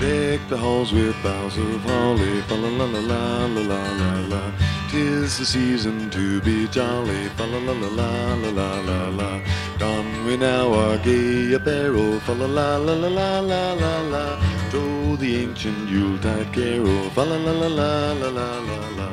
Deck the halls with boughs of holly, fa la la la la la la la. Tis the season to be jolly, fa la la la la la la la la. Don we now our gay apparel, fa la la la la la la la la. To the ancient Yuletide carol, fa la la la la la la la la.